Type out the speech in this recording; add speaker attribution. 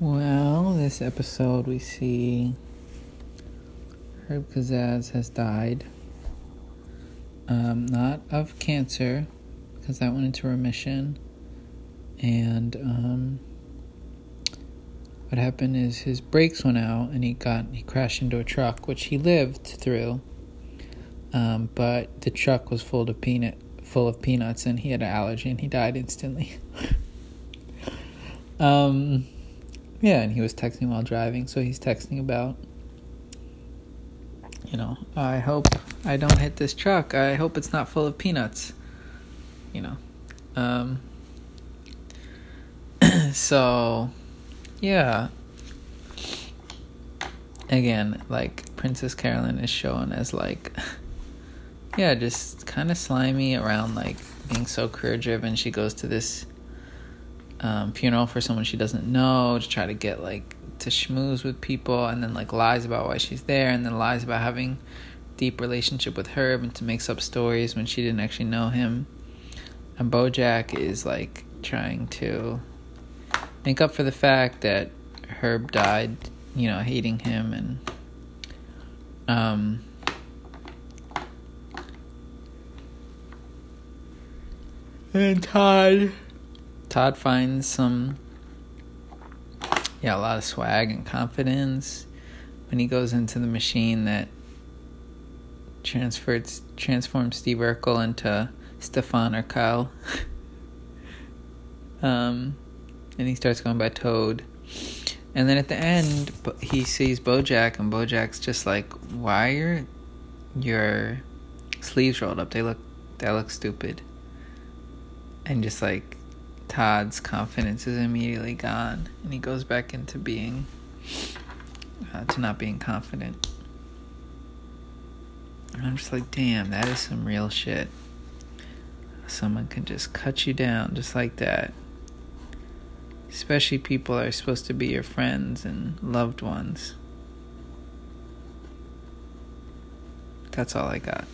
Speaker 1: Well, this episode we see Herb Kazzaz has died. Um, not of cancer, because that went into remission. And um, what happened is his brakes went out and he got he crashed into a truck, which he lived through. Um, but the truck was full of peanut full of peanuts and he had an allergy and he died instantly. um yeah, and he was texting while driving, so he's texting about you know, I hope I don't hit this truck. I hope it's not full of peanuts. You know. Um so yeah. Again, like Princess Carolyn is shown as like yeah, just kind of slimy around like being so career driven. She goes to this um, funeral for someone she doesn't know to try to get like to schmooze with people, and then like lies about why she's there, and then lies about having deep relationship with Herb, and to makes up stories when she didn't actually know him. And BoJack is like trying to make up for the fact that Herb died, you know, hating him and um and Todd Todd finds some yeah, a lot of swag and confidence when he goes into the machine that transferred transforms Steve Urkel into Stefan Urquelle. um and he starts going by Toad. And then at the end, he sees Bojack, and Bojack's just like, "Why are your, your sleeves rolled up? They look, they look stupid." and just like Todd's confidence is immediately gone, and he goes back into being uh, to not being confident. And I'm just like, damn, that is some real shit. Someone can just cut you down just like that. Especially people that are supposed to be your friends and loved ones. That's all I got.